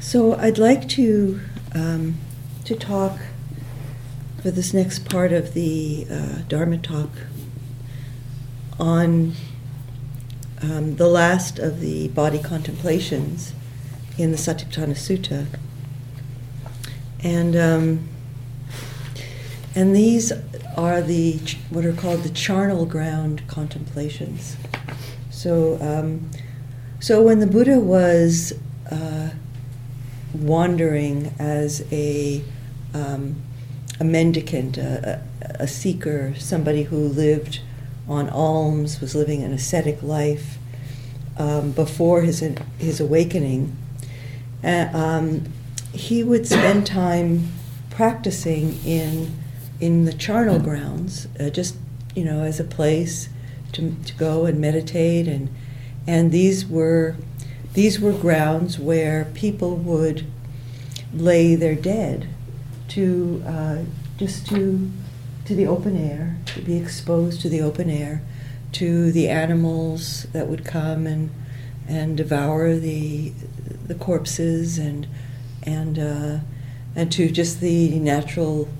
So I'd like to um, to talk for this next part of the uh, Dharma talk on um, the last of the body contemplations in the Satipatthana Sutta, and um, and these are the what are called the charnel ground contemplations. So, um, so when the Buddha was uh, wandering as a um, a mendicant, a, a, seeker, somebody who lived on alms, was living an ascetic life um, before his his awakening. Uh, um, he would spend time practicing in in the charnel grounds, uh, just you know, as a place to, to go and meditate, and and these were these were grounds where people would lay their dead to uh, just to to the open air, to be exposed to the open air, to the animals that would come and and devour the the corpses and and uh, and to just the natural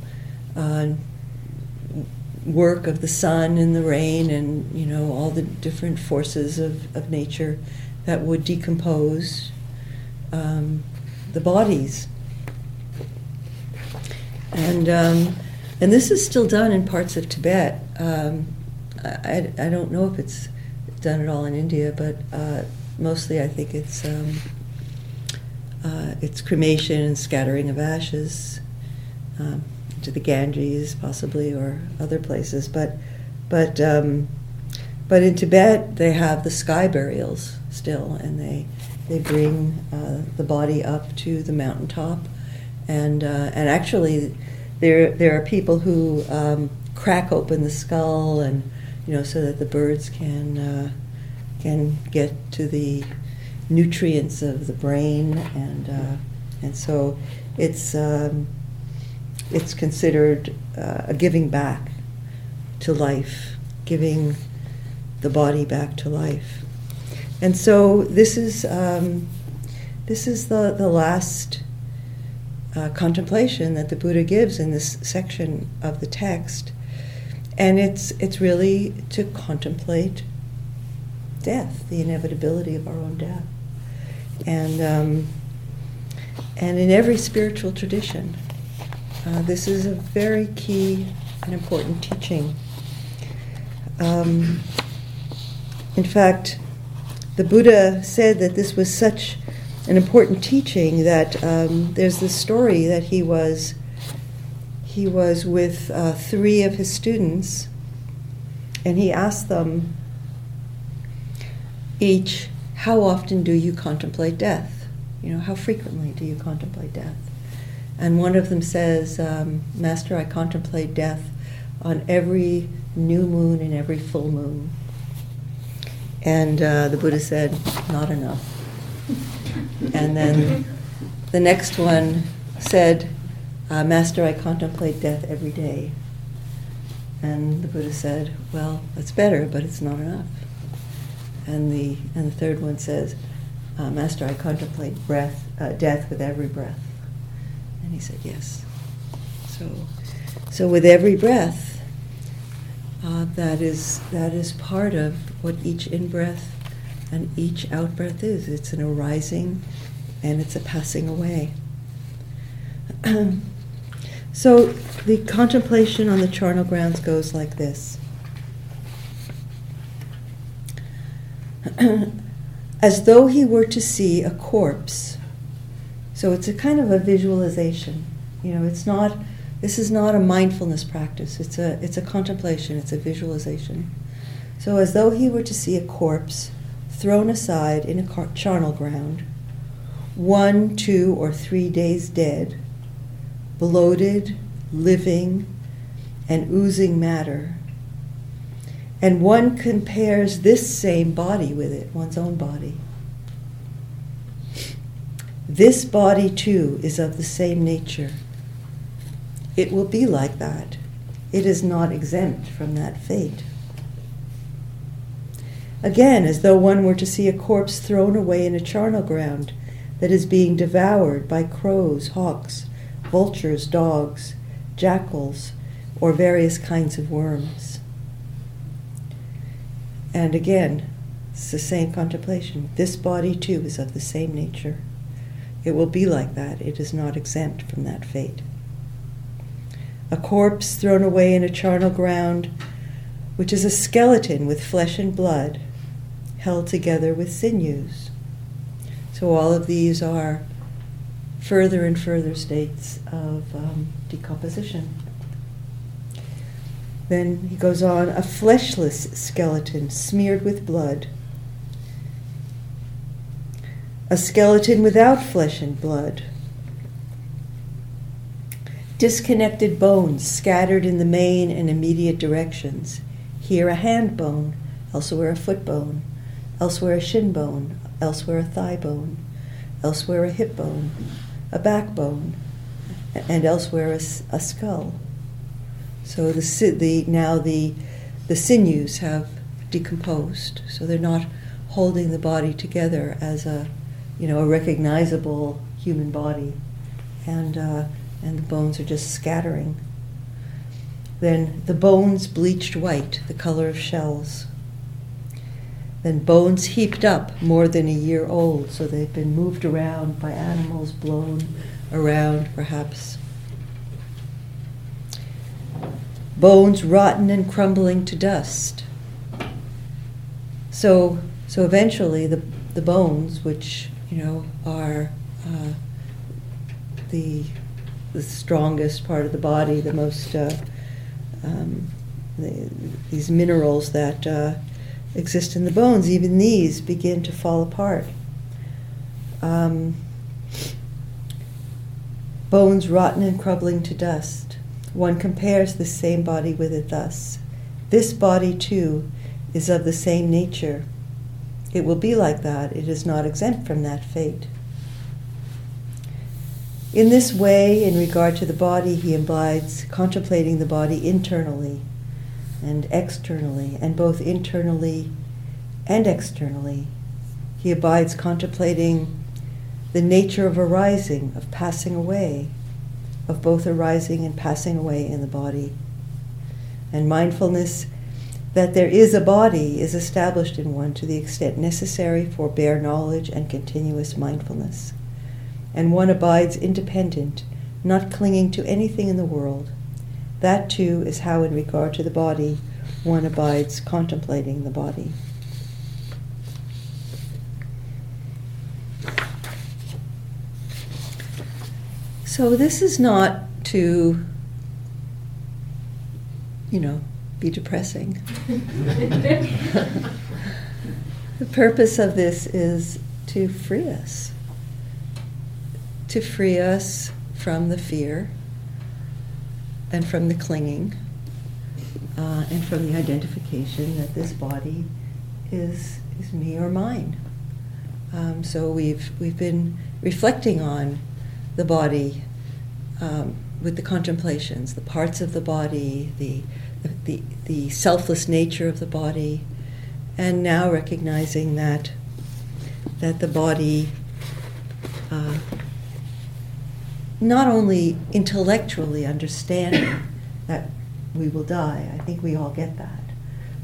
uh, work of the sun and the rain and you know all the different forces of, of nature that would decompose um, the bodies and um, and this is still done in parts of Tibet. Um, I, I don't know if it's done at all in India, but uh, mostly I think it's um, uh, it's cremation and scattering of ashes um, to the Ganges, possibly, or other places. But but um, but in Tibet they have the sky burials still, and they they bring uh, the body up to the mountaintop, and uh, and actually there there are people who um, crack open the skull and you know so that the birds can uh, can get to the nutrients of the brain. And uh, and so it's um, it's considered uh, a giving back to life, giving the body back to life, and so this is um, this is the the last uh, contemplation that the Buddha gives in this section of the text, and it's it's really to contemplate death, the inevitability of our own death, and um, and in every spiritual tradition, uh, this is a very key and important teaching. Um, in fact, the Buddha said that this was such an important teaching that um, there's this story that he was he was with uh, three of his students and he asked them each how often do you contemplate death? You know how frequently do you contemplate death? And one of them says um, master i contemplate death on every new moon and every full moon and uh, the buddha said not enough and then the next one said, uh, Master, I contemplate death every day. And the Buddha said, Well, that's better, but it's not enough. And the, and the third one says, uh, Master, I contemplate breath, uh, death with every breath. And he said, Yes. So, so with every breath, uh, that is that is part of what each in breath and each out breath is. It's an arising and it's a passing away. so the contemplation on the charnel grounds goes like this. As though he were to see a corpse. So it's a kind of a visualization. You know, it's not this is not a mindfulness practice. It's a it's a contemplation, it's a visualization. So as though he were to see a corpse thrown aside in a charnel ground, one, two, or three days dead, bloated, living, and oozing matter. And one compares this same body with it, one's own body. This body too is of the same nature. It will be like that. It is not exempt from that fate. Again, as though one were to see a corpse thrown away in a charnel ground, that is being devoured by crows, hawks, vultures, dogs, jackals, or various kinds of worms. And again, it's the same contemplation. This body too is of the same nature. It will be like that. It is not exempt from that fate. A corpse thrown away in a charnel ground, which is a skeleton with flesh and blood, held together with sinews. So all of these are further and further states of um, decomposition. Then he goes on a fleshless skeleton smeared with blood. A skeleton without flesh and blood. Disconnected bones scattered in the main and immediate directions. Here a hand bone, elsewhere a foot bone, elsewhere a shin bone, elsewhere a thigh bone, elsewhere a hip bone, a backbone, and elsewhere a, a skull. So the, the now the the sinews have decomposed, so they're not holding the body together as a you know a recognizable human body, and uh, and the bones are just scattering. Then the bones bleached white, the color of shells. Then bones heaped up more than a year old, so they've been moved around by animals, blown around perhaps bones rotten and crumbling to dust. So, so eventually, the, the bones, which you know are uh, the the strongest part of the body, the most uh, um, the, these minerals that uh, exist in the bones, even these begin to fall apart. Um, bones rotten and crumbling to dust. One compares the same body with it thus This body, too, is of the same nature. It will be like that, it is not exempt from that fate. In this way, in regard to the body, he abides contemplating the body internally and externally, and both internally and externally. He abides contemplating the nature of arising, of passing away, of both arising and passing away in the body. And mindfulness that there is a body is established in one to the extent necessary for bare knowledge and continuous mindfulness. And one abides independent, not clinging to anything in the world. That too is how, in regard to the body, one abides contemplating the body. So this is not to, you know, be depressing. the purpose of this is to free us, to free us from the fear and from the clinging uh, and from the identification that this body is, is me or mine. Um, so we've, we've been reflecting on the body um, with the contemplations, the parts of the body, the, the, the selfless nature of the body, and now recognizing that, that the body uh, not only intellectually understanding that we will die, I think we all get that,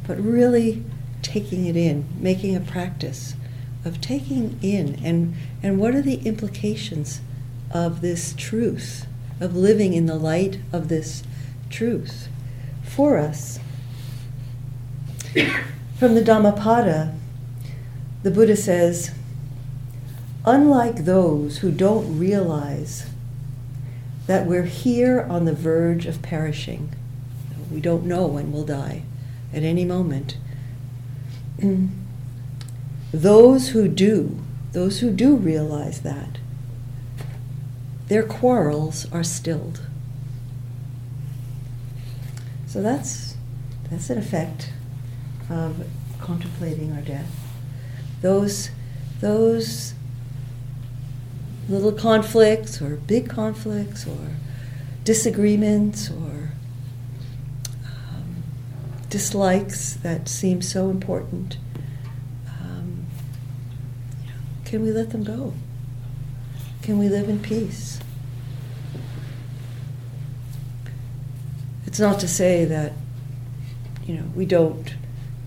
but really taking it in, making a practice of taking in and, and what are the implications of this truth, of living in the light of this truth for us. From the Dhammapada, the Buddha says, unlike those who don't realize that we're here on the verge of perishing, we don't know when we'll die at any moment. those who do, those who do realize that, their quarrels are stilled. So that's, that's an effect of contemplating our death. Those, those little conflicts or big conflicts or disagreements or um, dislikes that seem so important, um, can we let them go? can we live in peace? It's not to say that, you know, we don't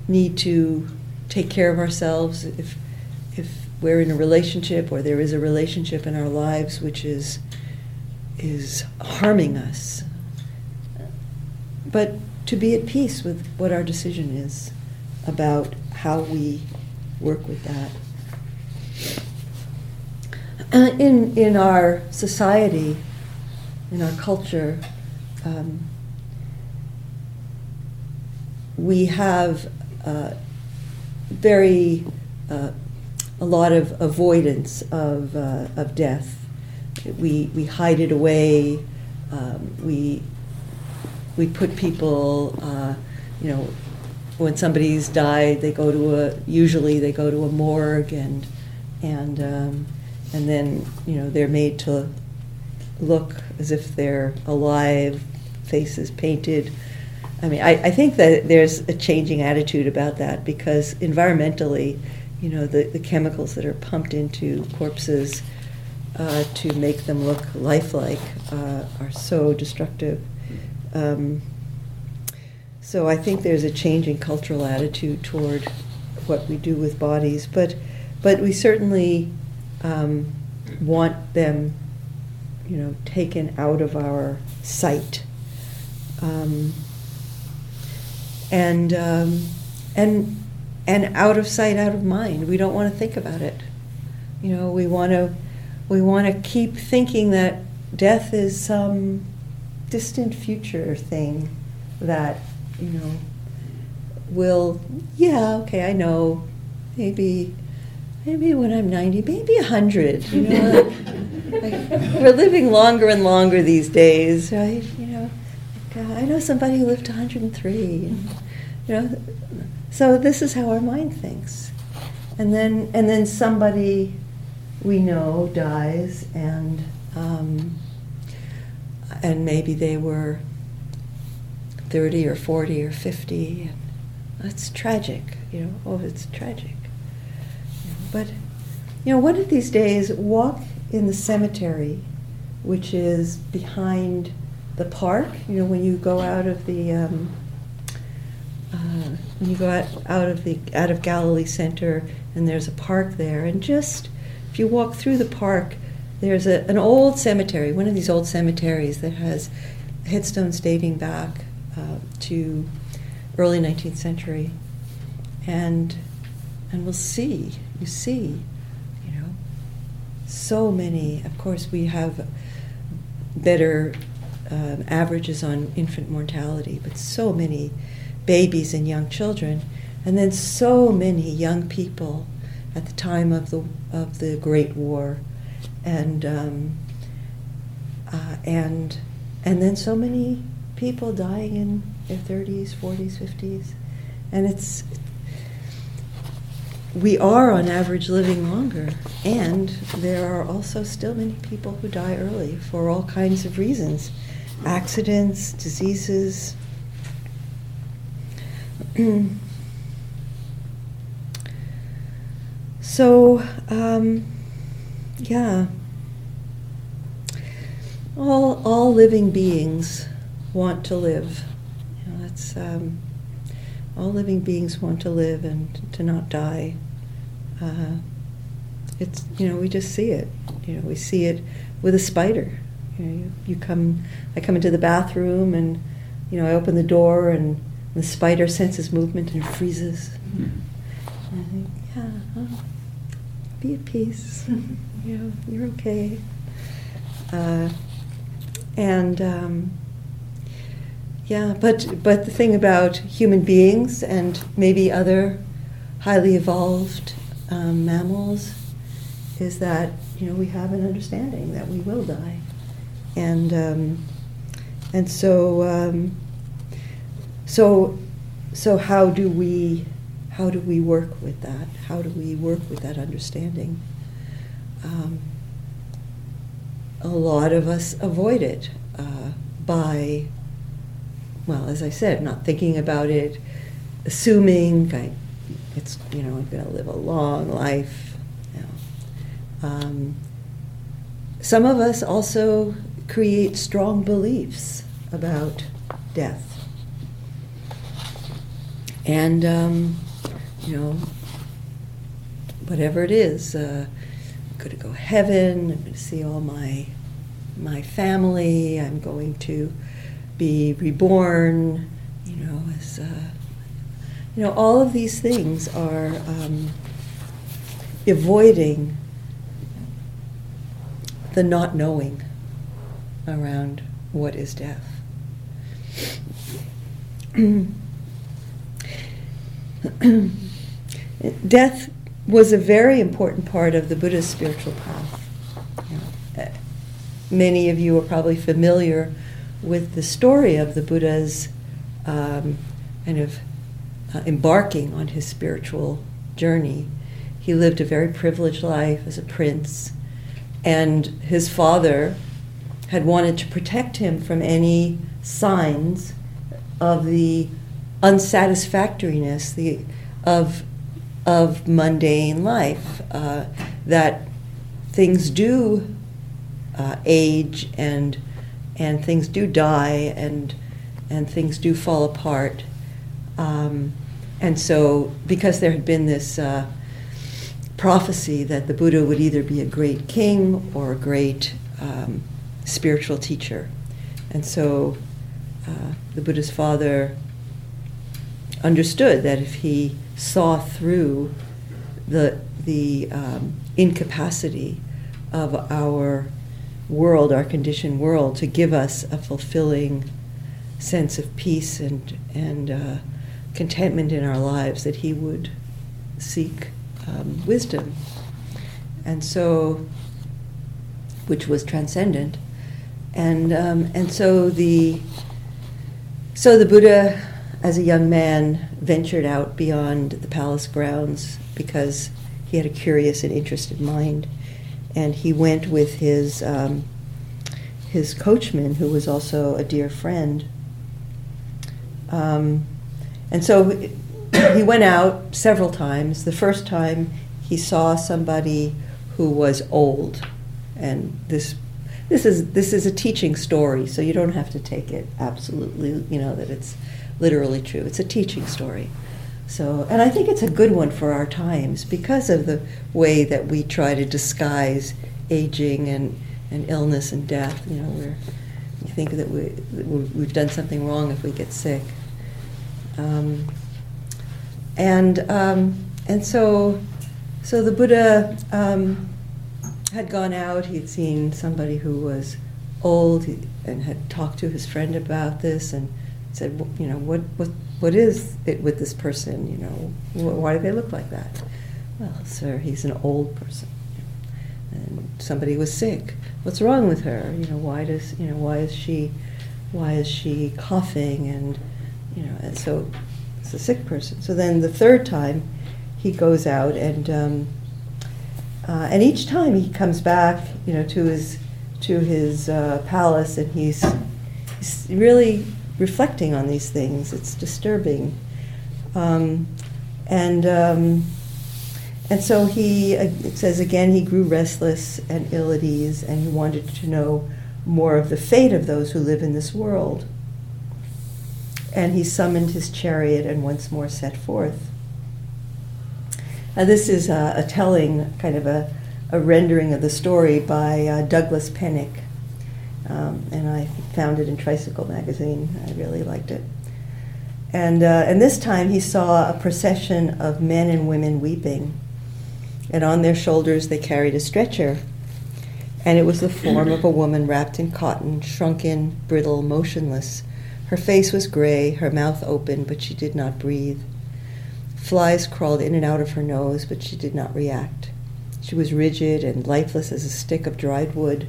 need to take care of ourselves if, if we're in a relationship or there is a relationship in our lives which is, is harming us. But to be at peace with what our decision is about how we work with that. Uh, in, in our society, in our culture, um, we have uh, very uh, a lot of avoidance of, uh, of death. We, we hide it away. Um, we, we put people, uh, you know, when somebody's died, they go to a usually they go to a morgue and and um, and then you know they're made to look as if they're alive, faces painted. I mean, I, I think that there's a changing attitude about that because environmentally, you know, the, the chemicals that are pumped into corpses uh, to make them look lifelike uh, are so destructive. Um, so I think there's a changing cultural attitude toward what we do with bodies, but but we certainly um, want them, you know, taken out of our sight, um, and um, and and out of sight, out of mind. We don't want to think about it. You know, we want to we want to keep thinking that death is some distant future thing that you know, will, yeah, okay, I know, maybe, maybe when I'm 90, maybe 100, you know. like, we're living longer and longer these days, right? You know, like, uh, I know somebody who lived 103, and, you know, so this is how our mind thinks. And then, and then somebody we know dies, and um, and maybe they were 30 or 40 or 50. That's tragic, you know. Oh, it's tragic. But, you know, one of these days, walk in the cemetery, which is behind the park. You know, when you go out of the um, uh, when you go out, out of the out of Galilee Center, and there's a park there, and just if you walk through the park, there's a, an old cemetery, one of these old cemeteries that has headstones dating back uh, to early 19th century, and and we'll see. You see, you know, so many. Of course, we have better um, averages on infant mortality, but so many babies and young children, and then so many young people at the time of the of the Great War, and um, uh, and and then so many people dying in their 30s, 40s, 50s. And it's, we are on average living longer. And there are also still many people who die early for all kinds of reasons accidents, diseases. so, um, yeah, all, all living beings want to live. You know, that's um, all living beings want to live and to not die. Uh, it's you know we just see it. You know we see it with a spider. You, know, you, you come, I come into the bathroom and you know I open the door and the spider senses movement and freezes. Mm-hmm. And I think, yeah, oh, be at peace. you know, you're okay. Uh, and um, yeah, but but the thing about human beings and maybe other highly evolved um, mammals is that you know we have an understanding that we will die, and um, and so um, so so how do we how do we work with that? How do we work with that understanding? Um, a lot of us avoid it uh, by well, as I said, not thinking about it, assuming I, it's you know I'm going to live a long life. Um, some of us also create strong beliefs about death. And, um, you know, whatever it is, uh, I'm going to go heaven, I'm going to see all my, my family, I'm going to be reborn, you know, as, uh, you know, all of these things are um, avoiding the not knowing around what is death. death was a very important part of the Buddha's spiritual path. Uh, many of you are probably familiar with the story of the Buddha's um, kind of uh, embarking on his spiritual journey. He lived a very privileged life as a prince, and his father had wanted to protect him from any signs of the unsatisfactoriness the, of, of mundane life, uh, that things do uh, age and, and things do die and, and things do fall apart. Um, and so, because there had been this uh, prophecy that the Buddha would either be a great king or a great um, spiritual teacher. And so, uh, the Buddha's father understood that if he saw through the, the um, incapacity of our world, our conditioned world, to give us a fulfilling sense of peace and, and uh, contentment in our lives, that he would seek um, wisdom. And so, which was transcendent. And, um, and so the so the Buddha, as a young man, ventured out beyond the palace grounds because he had a curious and interested mind, and he went with his um, his coachman, who was also a dear friend. Um, and so he went out several times. The first time he saw somebody who was old, and this this is this is a teaching story, so you don't have to take it absolutely, you know, that it's literally true. It's a teaching story. So, and I think it's a good one for our times because of the way that we try to disguise aging and, and illness and death. You know, where we think that we we've done something wrong if we get sick. Um, and um, and so so the Buddha. Um, had gone out. He'd seen somebody who was old and had talked to his friend about this and said, you know, what, what, what is it with this person? You know, why do they look like that? Well, sir, he's an old person. And somebody was sick. What's wrong with her? You know, why does, you know, why is she, why is she coughing? And, you know, and so it's a sick person. So then the third time, he goes out and um, uh, and each time he comes back, you know, to his to his uh, palace, and he's, he's really reflecting on these things. It's disturbing, um, and um, and so he uh, it says again he grew restless and ill at ease, and he wanted to know more of the fate of those who live in this world. And he summoned his chariot and once more set forth. Uh, this is a, a, telling, kind of a, a, rendering of the story by uh, Douglas Penick. Um, and I found it in Tricycle magazine. I really liked it. And, uh, and this time he saw a procession of men and women weeping. And on their shoulders they carried a stretcher. And it was the form of a woman wrapped in cotton, shrunken, brittle, motionless. Her face was gray, her mouth open, but she did not breathe. Flies crawled in and out of her nose, but she did not react. She was rigid and lifeless as a stick of dried wood.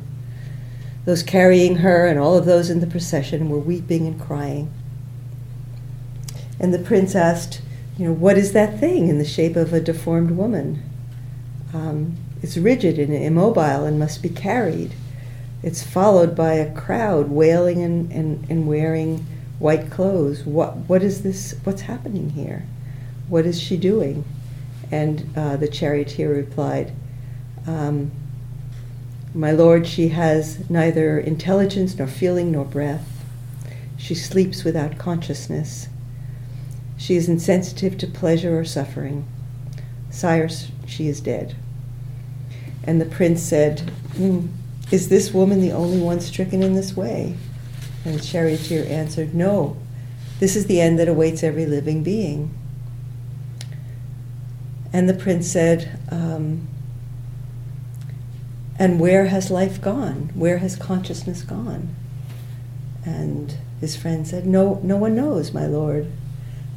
Those carrying her and all of those in the procession were weeping and crying. And the prince asked, You know, what is that thing in the shape of a deformed woman? Um, it's rigid and immobile and must be carried. It's followed by a crowd wailing and, and, and wearing white clothes. What, what is this? What's happening here? What is she doing? And uh, the charioteer replied, um, My Lord, she has neither intelligence nor feeling nor breath. She sleeps without consciousness. She is insensitive to pleasure or suffering. Sire, she is dead. And the prince said, mm, Is this woman the only one stricken in this way? And the charioteer answered, No, this is the end that awaits every living being. And the prince said, um, And where has life gone? Where has consciousness gone? And his friend said, No, no one knows, my lord.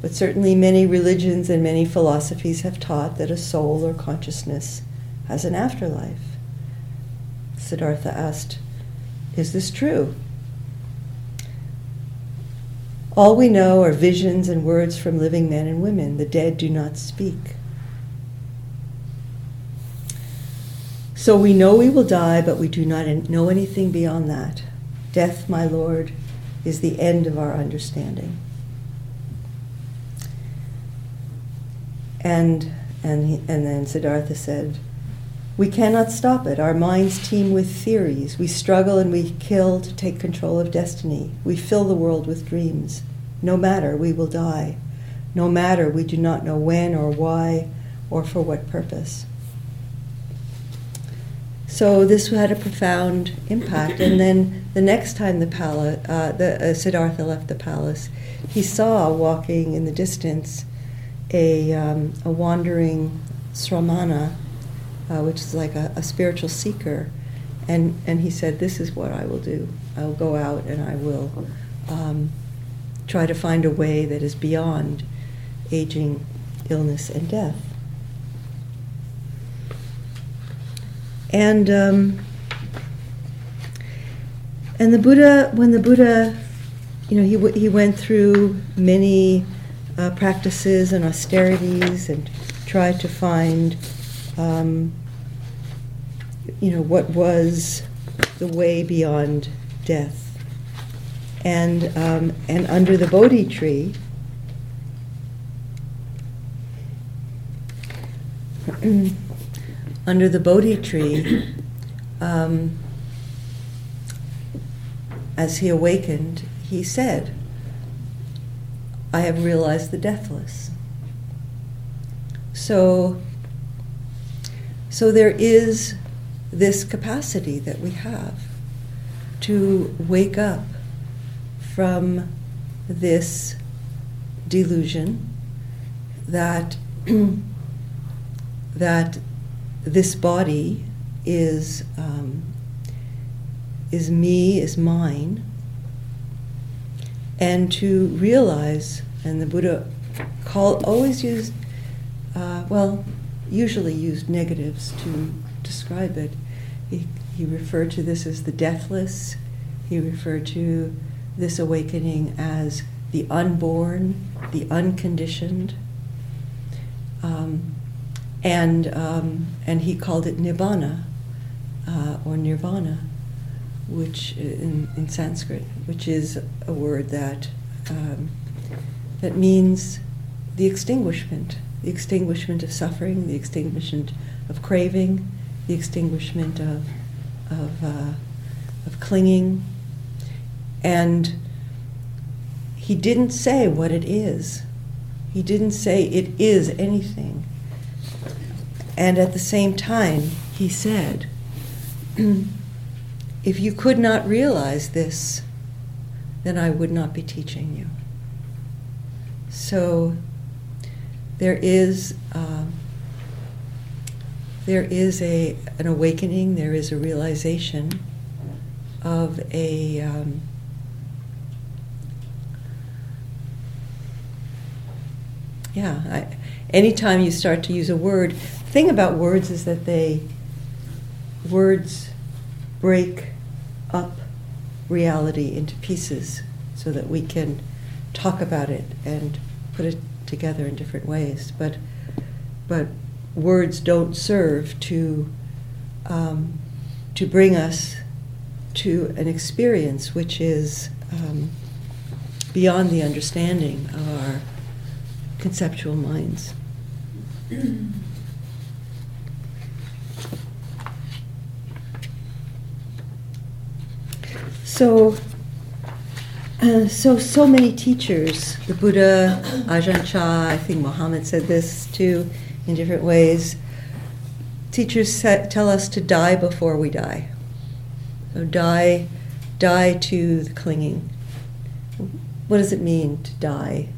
But certainly many religions and many philosophies have taught that a soul or consciousness has an afterlife. Siddhartha asked, Is this true? All we know are visions and words from living men and women. The dead do not speak. So we know we will die, but we do not know anything beyond that. Death, my Lord, is the end of our understanding. And, and, he, and then Siddhartha said, We cannot stop it. Our minds teem with theories. We struggle and we kill to take control of destiny. We fill the world with dreams. No matter, we will die. No matter, we do not know when or why or for what purpose. So this had a profound impact. And then the next time the uh, the uh, Siddhartha left the palace, he saw walking in the distance a, um, a wandering sramana, uh, which is like a, a, spiritual seeker. And, and he said, This is what I will do. I will go out and I will um, try to find a way that is beyond aging, illness, and death. And um, and the Buddha, when the Buddha, you know, he w- he went through many uh, practices and austerities and tried to find, um, you know, what was the way beyond death. And, um, and under the Bodhi tree, under the Bodhi tree, um, as he awakened, he said, I have realized the deathless. So, so there is this capacity that we have to wake up from this delusion that that this body is um, is me, is mine, and to realize, and the Buddha call always used, uh, well, usually used negatives to describe it. He, he referred to this as the deathless. He referred to this awakening as the unborn, the unconditioned. Um, and, um, and he called it nibbana uh, or nirvana which in, in Sanskrit, which is a word that um, that means the extinguishment, the extinguishment of suffering, the extinguishment of craving, the extinguishment of of, uh, of clinging, and he didn't say what it is. He didn't say it is anything. And at the same time, he said. if you could not realize this, then I would not be teaching you. So there is um, there is a an awakening. There is a realization of a um, yeah. I, anytime you start to use a word, thing about words is that they words break up reality into pieces so that we can talk about it and put it together in different ways. But, but words don't serve to, um, to bring us to an experience which is um, beyond the understanding of our conceptual minds. so, uh, so, so many teachers, the Buddha, Ajahn Chah, I think Muhammad said this too in different ways. Teachers tell us to die before we die. So die, die to the clinging. What does it mean to die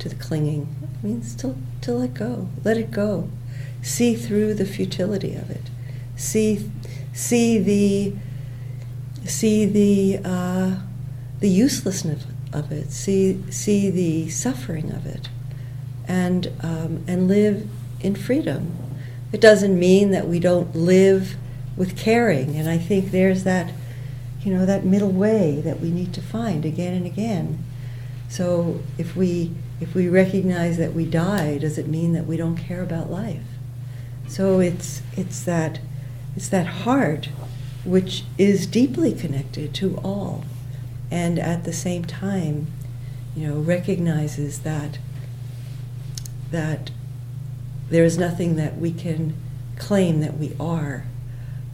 to the clinging? It means to, to let go, let it go. See through the futility of it. See, see the, see the, uh, the uselessness of it. See, see the suffering of it, and um, and live in freedom. It doesn't mean that we don't live with caring, and I think there's that, you know, that middle way that we need to find again and again. So if we if we recognize that we die, does it mean that we don't care about life? So it's it's that it's that heart which is deeply connected to all, and at the same time, you know, recognizes that that there is nothing that we can claim that we are.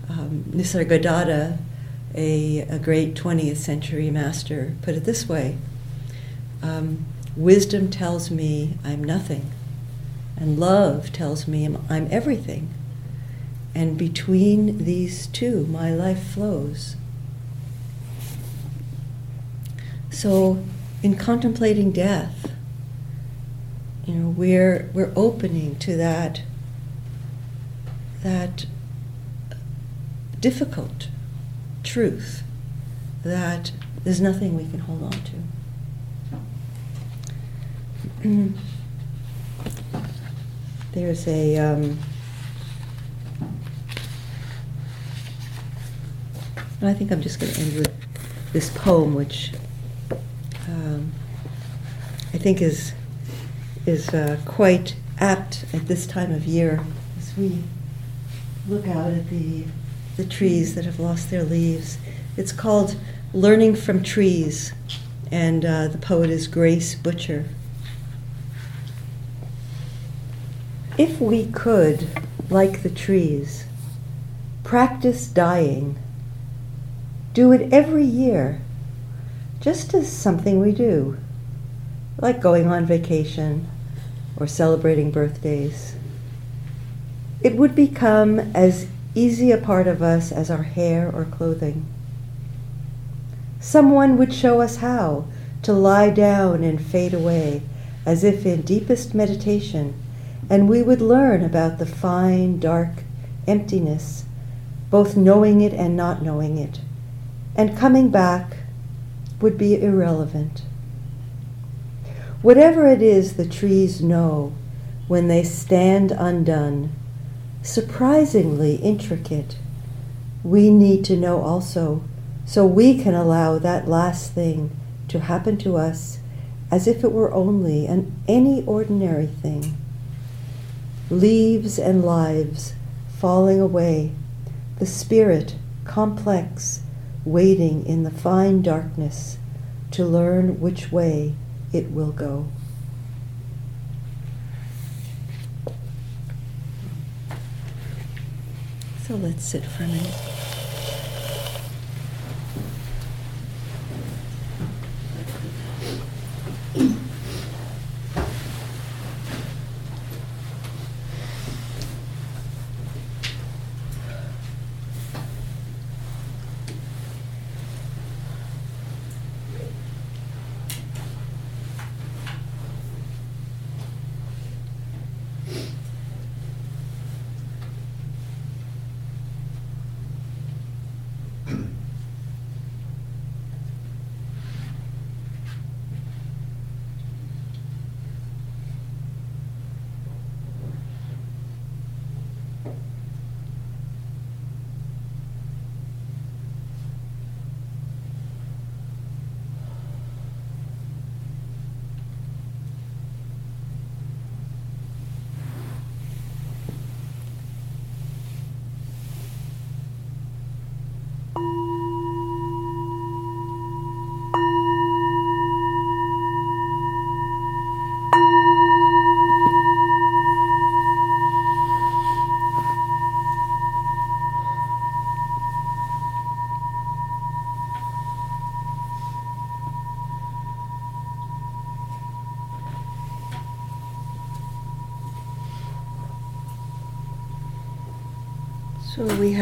Um, Nisargadatta, a, a great 20th century master, put it this way um, Wisdom tells me I'm nothing, and love tells me I'm, I'm everything. And between these two, my life flows. So, in contemplating death, you know, we're we're opening to that that difficult truth that there's nothing we can hold on to. There's a um, I think I'm just going to end with this poem, which um, I think is is uh, quite apt at this time of year as we look out at the the trees that have lost their leaves. It's called "Learning from Trees," and uh, the poet is Grace Butcher. If we could, like the trees, practice dying, do it every year, just as something we do, like going on vacation or celebrating birthdays, it would become as easy a part of us as our hair or clothing. Someone would show us how to lie down and fade away as if in deepest meditation and we would learn about the fine, dark emptiness, both knowing it and not knowing it. And coming back would be irrelevant. Whatever it is the trees know when they stand undone, surprisingly intricate, we need to know also, so we can allow that last thing to happen to us as if it were only an any ordinary thing leaves and lives falling away, the spirit complex, waiting in the fine darkness to learn which way it will go. So let's sit for a minute.